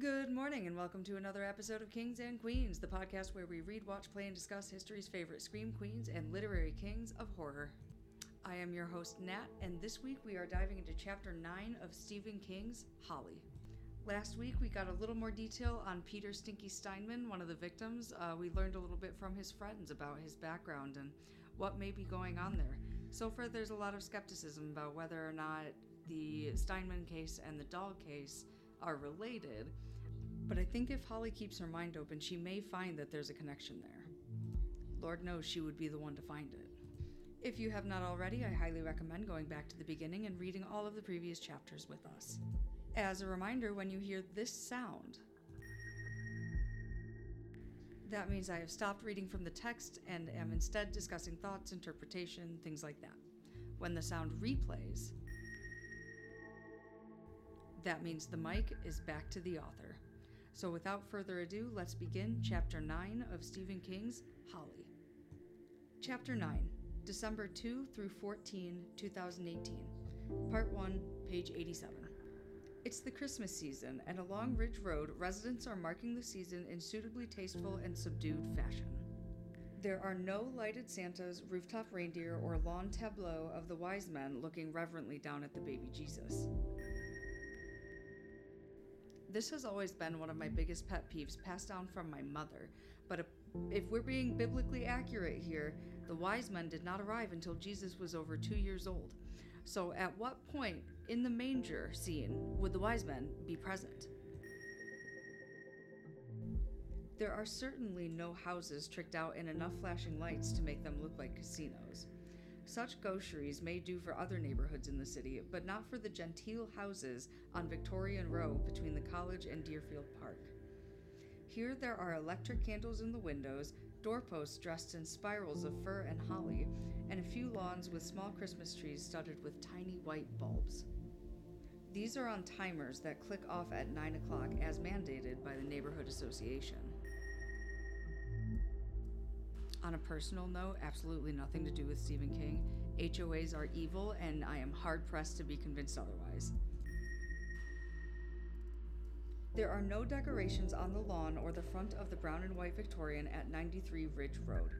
Good morning, and welcome to another episode of Kings and Queens, the podcast where we read, watch, play, and discuss history's favorite scream queens and literary kings of horror. I am your host, Nat, and this week we are diving into chapter 9 of Stephen King's Holly. Last week we got a little more detail on Peter Stinky Steinman, one of the victims. Uh, we learned a little bit from his friends about his background and what may be going on there. So far, there's a lot of skepticism about whether or not the Steinman case and the dog case are related, but I think if Holly keeps her mind open, she may find that there's a connection there. Lord knows she would be the one to find it. If you have not already, I highly recommend going back to the beginning and reading all of the previous chapters with us. As a reminder, when you hear this sound, that means I have stopped reading from the text and am instead discussing thoughts, interpretation, things like that. When the sound replays, that means the mic is back to the author. So without further ado, let's begin Chapter 9 of Stephen King's Holly. Chapter 9, December 2 through 14, 2018. Part 1, page 87. It's the Christmas season, and along Ridge Road, residents are marking the season in suitably tasteful and subdued fashion. There are no lighted Santas, rooftop reindeer, or lawn tableau of the wise men looking reverently down at the baby Jesus. This has always been one of my biggest pet peeves passed down from my mother. But if we're being biblically accurate here, the wise men did not arrive until Jesus was over two years old. So, at what point in the manger scene would the wise men be present? There are certainly no houses tricked out in enough flashing lights to make them look like casinos. Such gaucheries may do for other neighborhoods in the city, but not for the genteel houses on Victorian Row between the college and Deerfield Park. Here there are electric candles in the windows, doorposts dressed in spirals of fir and holly, and a few lawns with small Christmas trees studded with tiny white bulbs. These are on timers that click off at 9 o'clock as mandated by the Neighborhood Association. On a personal note, absolutely nothing to do with Stephen King. HOAs are evil, and I am hard pressed to be convinced otherwise. There are no decorations on the lawn or the front of the brown and white Victorian at 93 Ridge Road.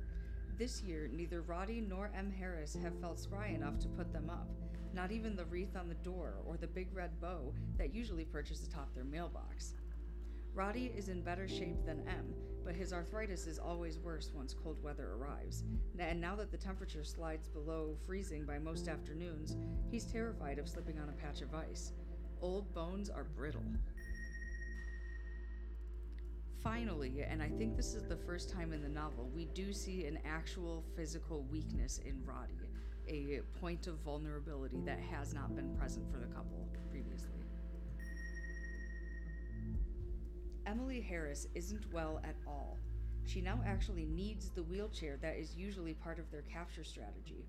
This year, neither Roddy nor Em. Harris have felt spry enough to put them up, not even the wreath on the door or the big red bow that usually perches atop their mailbox. Roddy is in better shape than Em, but his arthritis is always worse once cold weather arrives. And now that the temperature slides below freezing by most afternoons, he's terrified of slipping on a patch of ice. Old bones are brittle. Finally, and I think this is the first time in the novel, we do see an actual physical weakness in Roddy, a point of vulnerability that has not been present for the couple previously. Emily Harris isn't well at all. She now actually needs the wheelchair that is usually part of their capture strategy.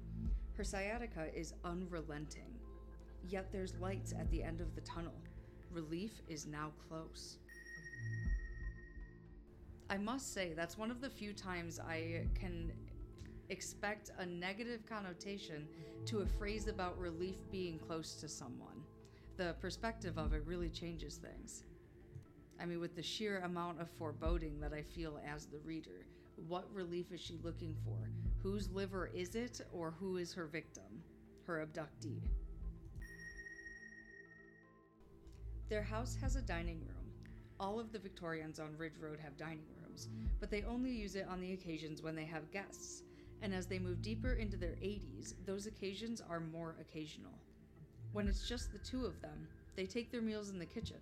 Her sciatica is unrelenting. Yet there's lights at the end of the tunnel. Relief is now close. I must say, that's one of the few times I can expect a negative connotation to a phrase about relief being close to someone. The perspective of it really changes things. I mean, with the sheer amount of foreboding that I feel as the reader, what relief is she looking for? Whose liver is it, or who is her victim? Her abductee. Their house has a dining room. All of the Victorians on Ridge Road have dining rooms, but they only use it on the occasions when they have guests. And as they move deeper into their 80s, those occasions are more occasional. When it's just the two of them, they take their meals in the kitchen.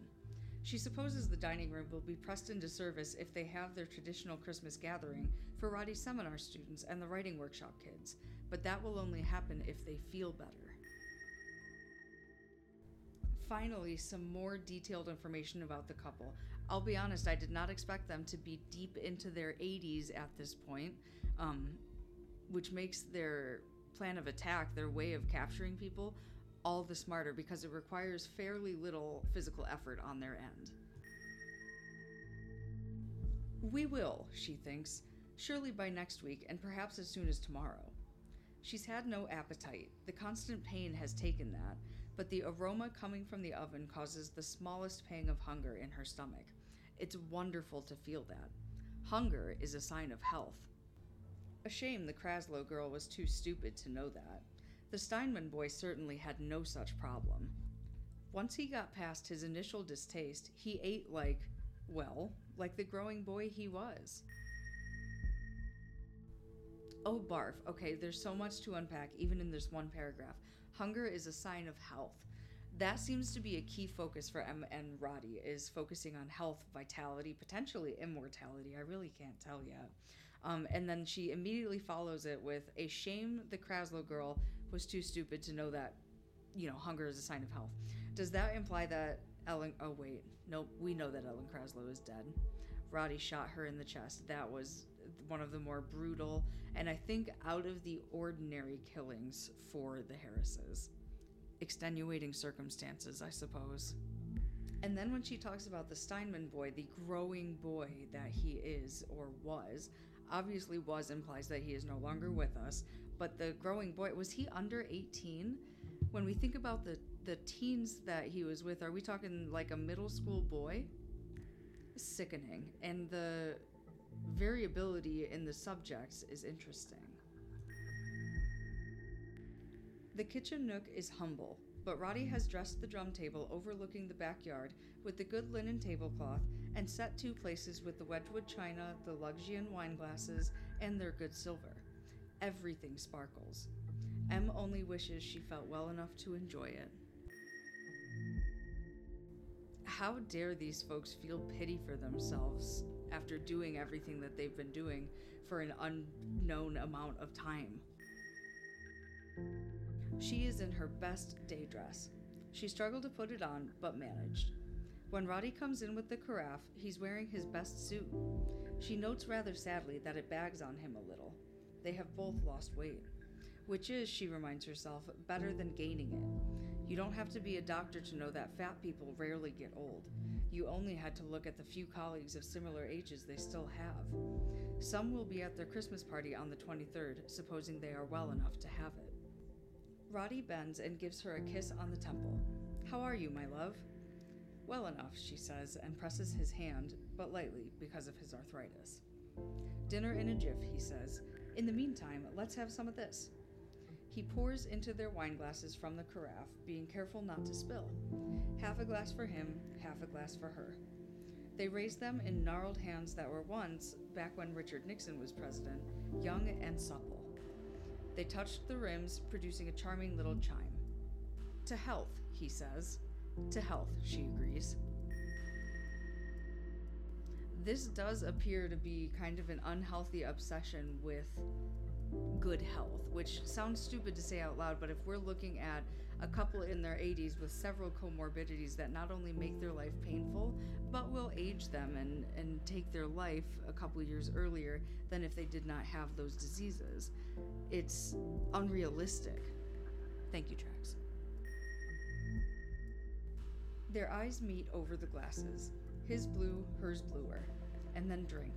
She supposes the dining room will be pressed into service if they have their traditional Christmas gathering for Roddy's seminar students and the writing workshop kids, but that will only happen if they feel better. Finally, some more detailed information about the couple. I'll be honest, I did not expect them to be deep into their 80s at this point, um, which makes their plan of attack, their way of capturing people, all the smarter because it requires fairly little physical effort on their end. We will, she thinks, surely by next week and perhaps as soon as tomorrow. She's had no appetite. The constant pain has taken that, but the aroma coming from the oven causes the smallest pang of hunger in her stomach. It's wonderful to feel that. Hunger is a sign of health. A shame the Kraslow girl was too stupid to know that. The Steinman boy certainly had no such problem. Once he got past his initial distaste, he ate like, well, like the growing boy he was. Oh, barf. Okay, there's so much to unpack, even in this one paragraph. Hunger is a sign of health. That seems to be a key focus for Em and Roddy is focusing on health, vitality, potentially immortality. I really can't tell yet. Um, and then she immediately follows it with a shame the Kraslow girl was too stupid to know that, you know, hunger is a sign of health. Does that imply that Ellen? Oh wait, nope. We know that Ellen Kraslow is dead. Roddy shot her in the chest. That was one of the more brutal and I think out of the ordinary killings for the Harrises. Extenuating circumstances, I suppose. And then when she talks about the Steinman boy, the growing boy that he is or was, obviously was implies that he is no longer with us, but the growing boy, was he under 18? When we think about the the teens that he was with, are we talking like a middle school boy? Sickening. And the variability in the subjects is interesting. The kitchen nook is humble, but Roddy has dressed the drum table overlooking the backyard with the good linen tablecloth and set two places with the Wedgwood china, the Luxian wine glasses, and their good silver. Everything sparkles. Em only wishes she felt well enough to enjoy it. How dare these folks feel pity for themselves after doing everything that they've been doing for an unknown amount of time. She is in her best day dress. She struggled to put it on, but managed. When Roddy comes in with the carafe, he's wearing his best suit. She notes rather sadly that it bags on him a little. They have both lost weight, which is, she reminds herself, better than gaining it. You don't have to be a doctor to know that fat people rarely get old. You only had to look at the few colleagues of similar ages they still have. Some will be at their Christmas party on the 23rd, supposing they are well enough to have it. Roddy bends and gives her a kiss on the temple. How are you, my love? Well enough, she says, and presses his hand, but lightly because of his arthritis. Dinner in a jiff, he says. In the meantime, let's have some of this. He pours into their wine glasses from the carafe, being careful not to spill. Half a glass for him, half a glass for her. They raise them in gnarled hands that were once, back when Richard Nixon was president, young and supple. They touched the rims, producing a charming little chime. To health, he says. To health, she agrees. This does appear to be kind of an unhealthy obsession with good health, which sounds stupid to say out loud, but if we're looking at a couple in their 80s with several comorbidities that not only make their life painful, but will age them and, and take their life a couple years earlier than if they did not have those diseases, it's unrealistic. Thank you, Trax. Their eyes meet over the glasses, his blue, hers bluer, and then drink.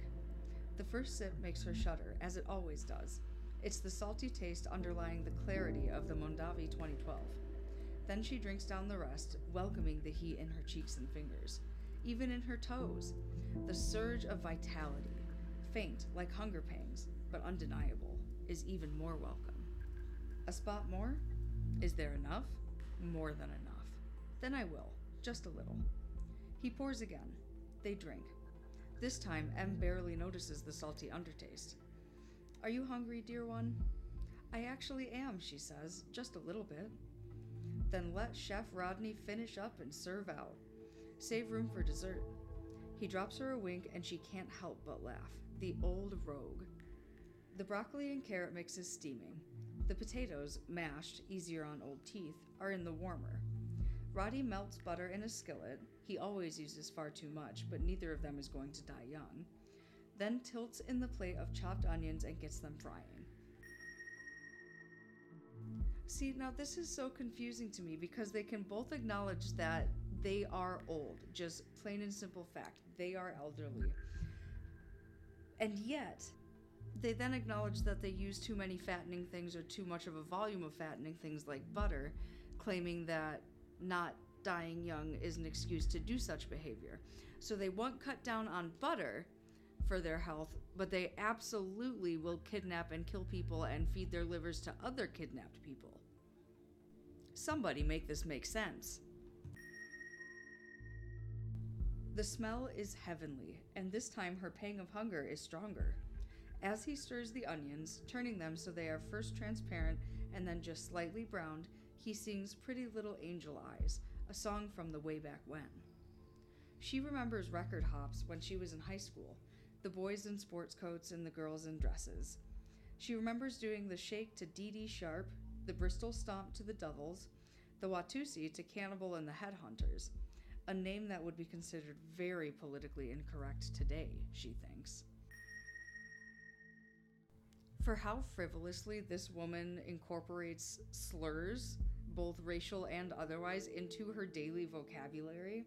The first sip makes her shudder, as it always does. It's the salty taste underlying the clarity of the Mondavi 2012. Then she drinks down the rest, welcoming the heat in her cheeks and fingers, even in her toes. The surge of vitality, faint like hunger pangs, but undeniable, is even more welcome. A spot more? Is there enough? More than enough. Then I will, just a little. He pours again. They drink. This time, Em barely notices the salty undertaste. Are you hungry, dear one? I actually am, she says, just a little bit. Then let Chef Rodney finish up and serve out. Save room for dessert. He drops her a wink and she can't help but laugh. The old rogue. The broccoli and carrot mix is steaming. The potatoes, mashed, easier on old teeth, are in the warmer. Roddy melts butter in a skillet. He always uses far too much, but neither of them is going to die young then tilts in the plate of chopped onions and gets them frying. See, now this is so confusing to me because they can both acknowledge that they are old, just plain and simple fact. They are elderly. And yet, they then acknowledge that they use too many fattening things or too much of a volume of fattening things like butter, claiming that not dying young is an excuse to do such behavior. So they won't cut down on butter for their health, but they absolutely will kidnap and kill people and feed their livers to other kidnapped people. Somebody make this make sense. The smell is heavenly, and this time her pang of hunger is stronger. As he stirs the onions, turning them so they are first transparent and then just slightly browned, he sings Pretty Little Angel Eyes, a song from the way back when. She remembers record hops when she was in high school, the boys in sports coats and the girls in dresses. She remembers doing the shake to Dee Dee Sharp, the Bristol Stomp to the Dovells, the Watusi to Cannibal and the Headhunters, a name that would be considered very politically incorrect today, she thinks. For how frivolously this woman incorporates slurs, both racial and otherwise, into her daily vocabulary,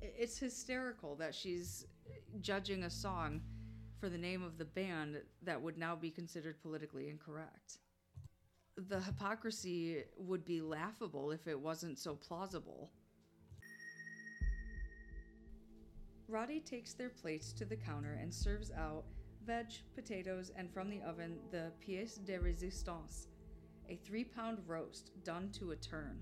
it's hysterical that she's judging a song for the name of the band that would now be considered politically incorrect. The hypocrisy would be laughable if it wasn't so plausible. Roddy takes their plates to the counter and serves out veg, potatoes, and from the oven the pièce de résistance, a three pound roast done to a turn.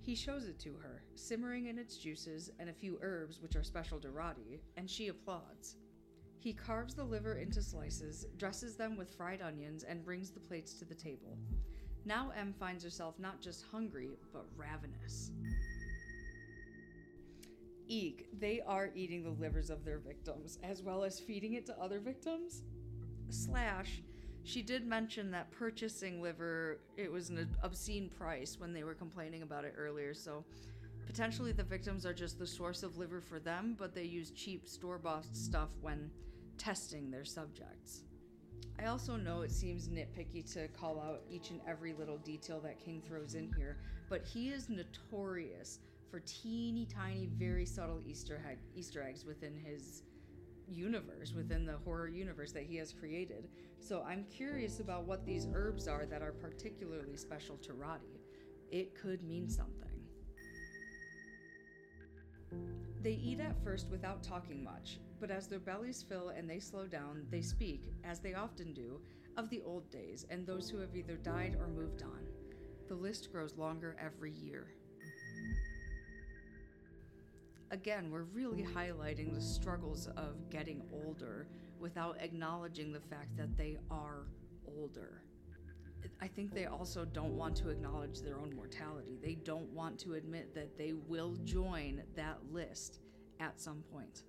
He shows it to her, simmering in its juices and a few herbs which are special to Roddy, and she applauds. He carves the liver into slices, dresses them with fried onions, and brings the plates to the table. Now Em finds herself not just hungry, but ravenous. Eek, they are eating the livers of their victims, as well as feeding it to other victims. Slash, she did mention that purchasing liver, it was an obscene price when they were complaining about it earlier, so potentially the victims are just the source of liver for them, but they use cheap store bought stuff when testing their subjects. I also know it seems nitpicky to call out each and every little detail that King throws in here, but he is notorious for teeny tiny, very subtle Easter egg, Easter eggs within his universe, mm-hmm. within the horror universe that he has created. So I'm curious about what these herbs are that are particularly special to Roddy. It could mean mm-hmm. something. They eat at first without talking much, but as their bellies fill and they slow down, they mm-hmm. speak, as they often do, of the old days and those who have either died or moved on. The list grows longer every year. Again, we're really highlighting the struggles of getting older without acknowledging the fact that they are older. I think they also don't want to acknowledge their own mortality. They don't want to admit that they will join that list at some point.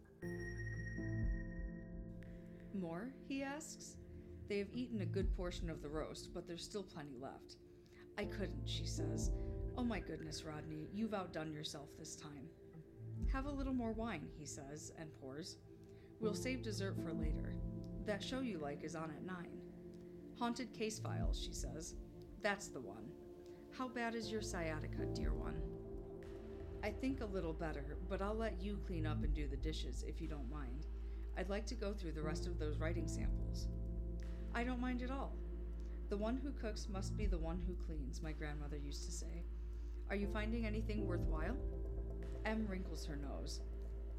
More? he asks. They have eaten a good portion of the roast, but there's still plenty left. I couldn't, she says. Oh my goodness, Rodney, you've outdone yourself this time. Have a little more wine, he says, and pours. We'll save dessert for later. That show you like is on at 9. Haunted case files, she says. That's the one. How bad is your sciatica, dear one? I think a little better, but I'll let you clean up and do the dishes if you don't mind. I'd like to go through the rest of those writing samples. I don't mind at all. The one who cooks must be the one who cleans, my grandmother used to say. Are you finding anything worthwhile? Em wrinkles her nose.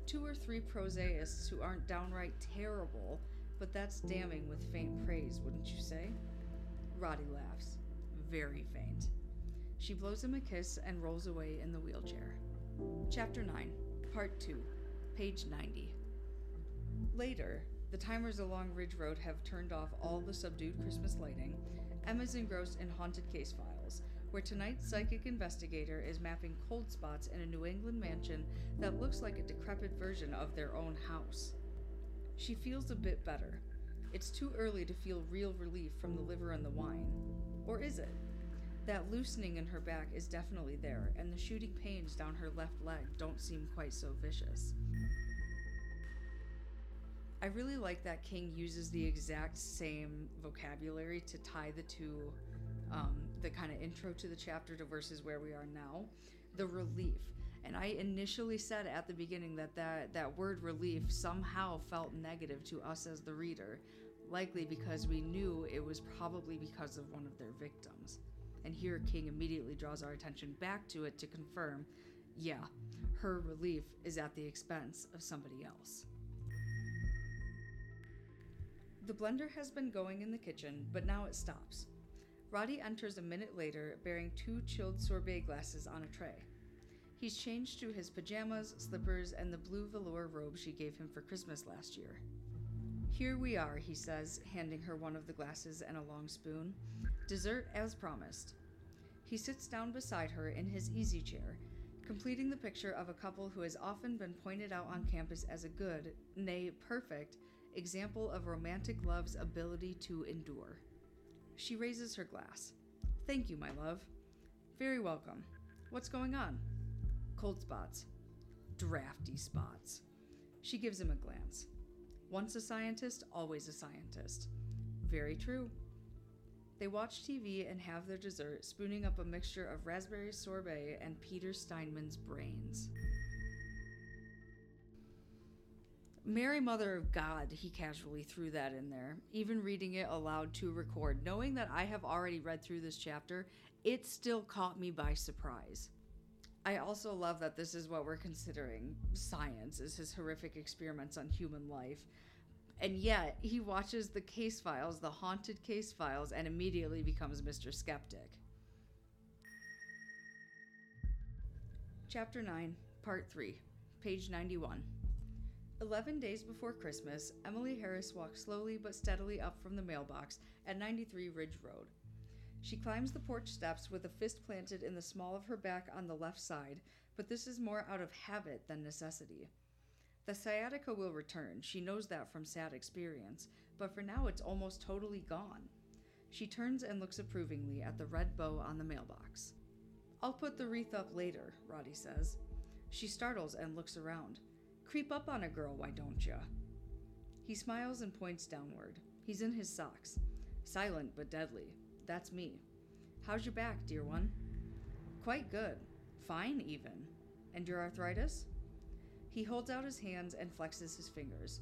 Two or three prosaists who aren't downright terrible, but that's damning with faint praise, wouldn't you say? Roddy laughs. Very faint. She blows him a kiss and rolls away in the wheelchair. Chapter 9, Part 2, page 90. Later, the timers along Ridge Road have turned off all the subdued Christmas lighting. Emma's engrossed in haunted case files, where tonight's psychic investigator is mapping cold spots in a New England mansion that looks like a decrepit version of their own house. She feels a bit better. It's too early to feel real relief from the liver and the wine. Or is it? That loosening in her back is definitely there, and the shooting pains down her left leg don't seem quite so vicious. I really like that King uses the exact same vocabulary to tie the two um, the kind of intro to the chapter to versus where we are now, the relief. And I initially said at the beginning that that, that word relief somehow felt negative to us as the reader, likely because we knew it was probably because of one of their victims. and here King immediately draws our attention back to it to confirm yeah, her relief is at the expense of somebody else. The blender has been going in the kitchen, but now it stops. Roddy enters a minute later bearing two chilled sorbet glasses on a tray. He's changed to his pajamas, slippers, and the blue velour robe she gave him for Christmas last year. Here we are, he says, handing her one of the glasses and a long spoon. Dessert as promised. He sits down beside her in his easy chair, completing the picture of a couple who has often been pointed out on campus as a good, nay, perfect, example of romantic love's ability to endure. She raises her glass. Thank you, my love. Very welcome. What's going on? Cold spots. Drafty spots. She gives him a glance. Once a scientist, always a scientist. Very true. They watch TV and have their dessert, spooning up a mixture of raspberry sorbet and Peter Steinman's brains. Mary, Mother of God, he casually threw that in there, even reading it aloud to record. Knowing that I have already read through this chapter, it still caught me by surprise. I also love that this is what we're considering science is his horrific experiments on human life. And yet, he watches the case files, the haunted case files, and immediately becomes Mr. Skeptic. Chapter 9, Part 3, page 91. Eleven days before Christmas, Emily Harris walks slowly but steadily up from the mailbox at 93 Ridge Road. She climbs the porch steps with a fist planted in the small of her back on the left side, but this is more out of habit than necessity. The sciatica will return, she knows that from sad experience, but for now it's almost totally gone. She turns and looks approvingly at the red bow on the mailbox. I'll put the wreath up later, Roddy says. She startles and looks around. Creep up on a girl, why don't ya? He smiles and points downward. He's in his socks. Silent but deadly. That's me. How's your back, dear one? Quite good. Fine, even. And your arthritis? He holds out his hands and flexes his fingers.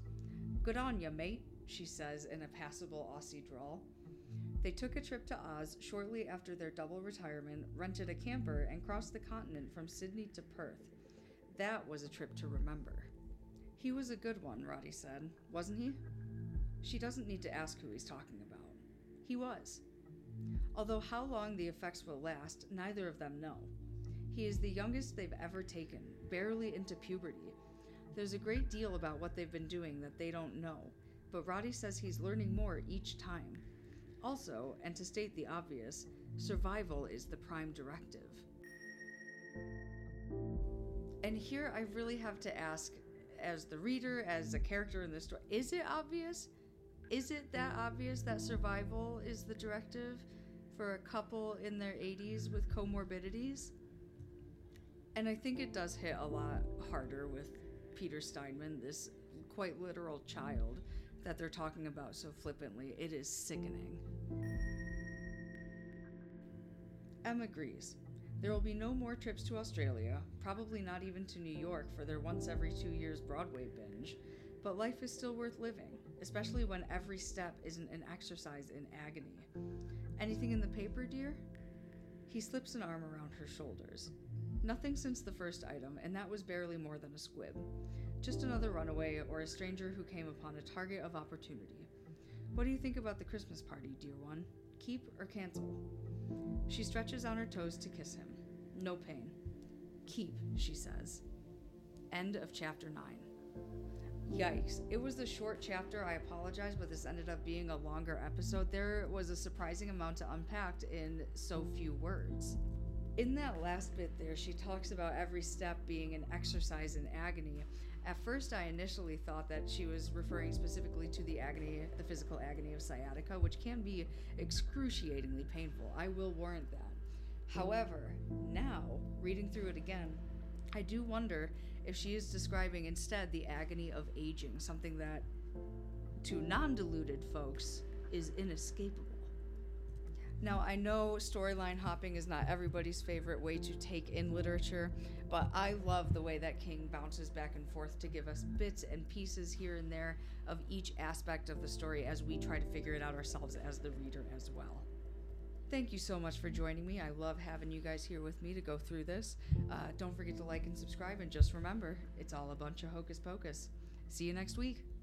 Good on ya, mate, she says in a passable Aussie drawl. They took a trip to Oz shortly after their double retirement, rented a camper, and crossed the continent from Sydney to Perth. That was a trip to remember. He was a good one, Roddy said, wasn't he? She doesn't need to ask who he's talking about. He was. Although how long the effects will last, neither of them know. He is the youngest they've ever taken, barely into puberty. There's a great deal about what they've been doing that they don't know, but Roddy says he's learning more each time. Also, and to state the obvious, survival is the prime directive. And here I really have to ask, as the reader, as a character in the story, is it obvious? Is it that obvious that survival is the directive for a couple in their 80s with comorbidities? And I think it does hit a lot harder with Peter Steinman, this quite literal child that they're talking about so flippantly. It is sickening. Em agrees. There will be no more trips to Australia, probably not even to New York for their once every two years Broadway binge, but life is still worth living, especially when every step isn't an exercise in agony. Anything in the paper, dear? He slips an arm around her shoulders. Nothing since the first item, and that was barely more than a squib. Just another runaway or a stranger who came upon a target of opportunity. What do you think about the Christmas party, dear one? Keep or cancel? She stretches on her toes to kiss him. No pain. Keep, she says. End of chapter 9. Yikes. It was a short chapter. I apologize, but this ended up being a longer episode. There was a surprising amount to unpack in so few words. In that last bit there, she talks about every step being an exercise in agony. At first, I initially thought that she was referring specifically to the agony, the physical agony of sciatica, which can be excruciatingly painful. I will warrant that. However, now, reading through it again, I do wonder if she is describing instead the agony of aging, something that, to non deluded folks, is inescapable. Now, I know storyline hopping is not everybody's favorite way to take in literature, but I love the way that King bounces back and forth to give us bits and pieces here and there of each aspect of the story as we try to figure it out ourselves as the reader as well. Thank you so much for joining me. I love having you guys here with me to go through this. Uh, don't forget to like and subscribe, and just remember, it's all a bunch of hocus pocus. See you next week.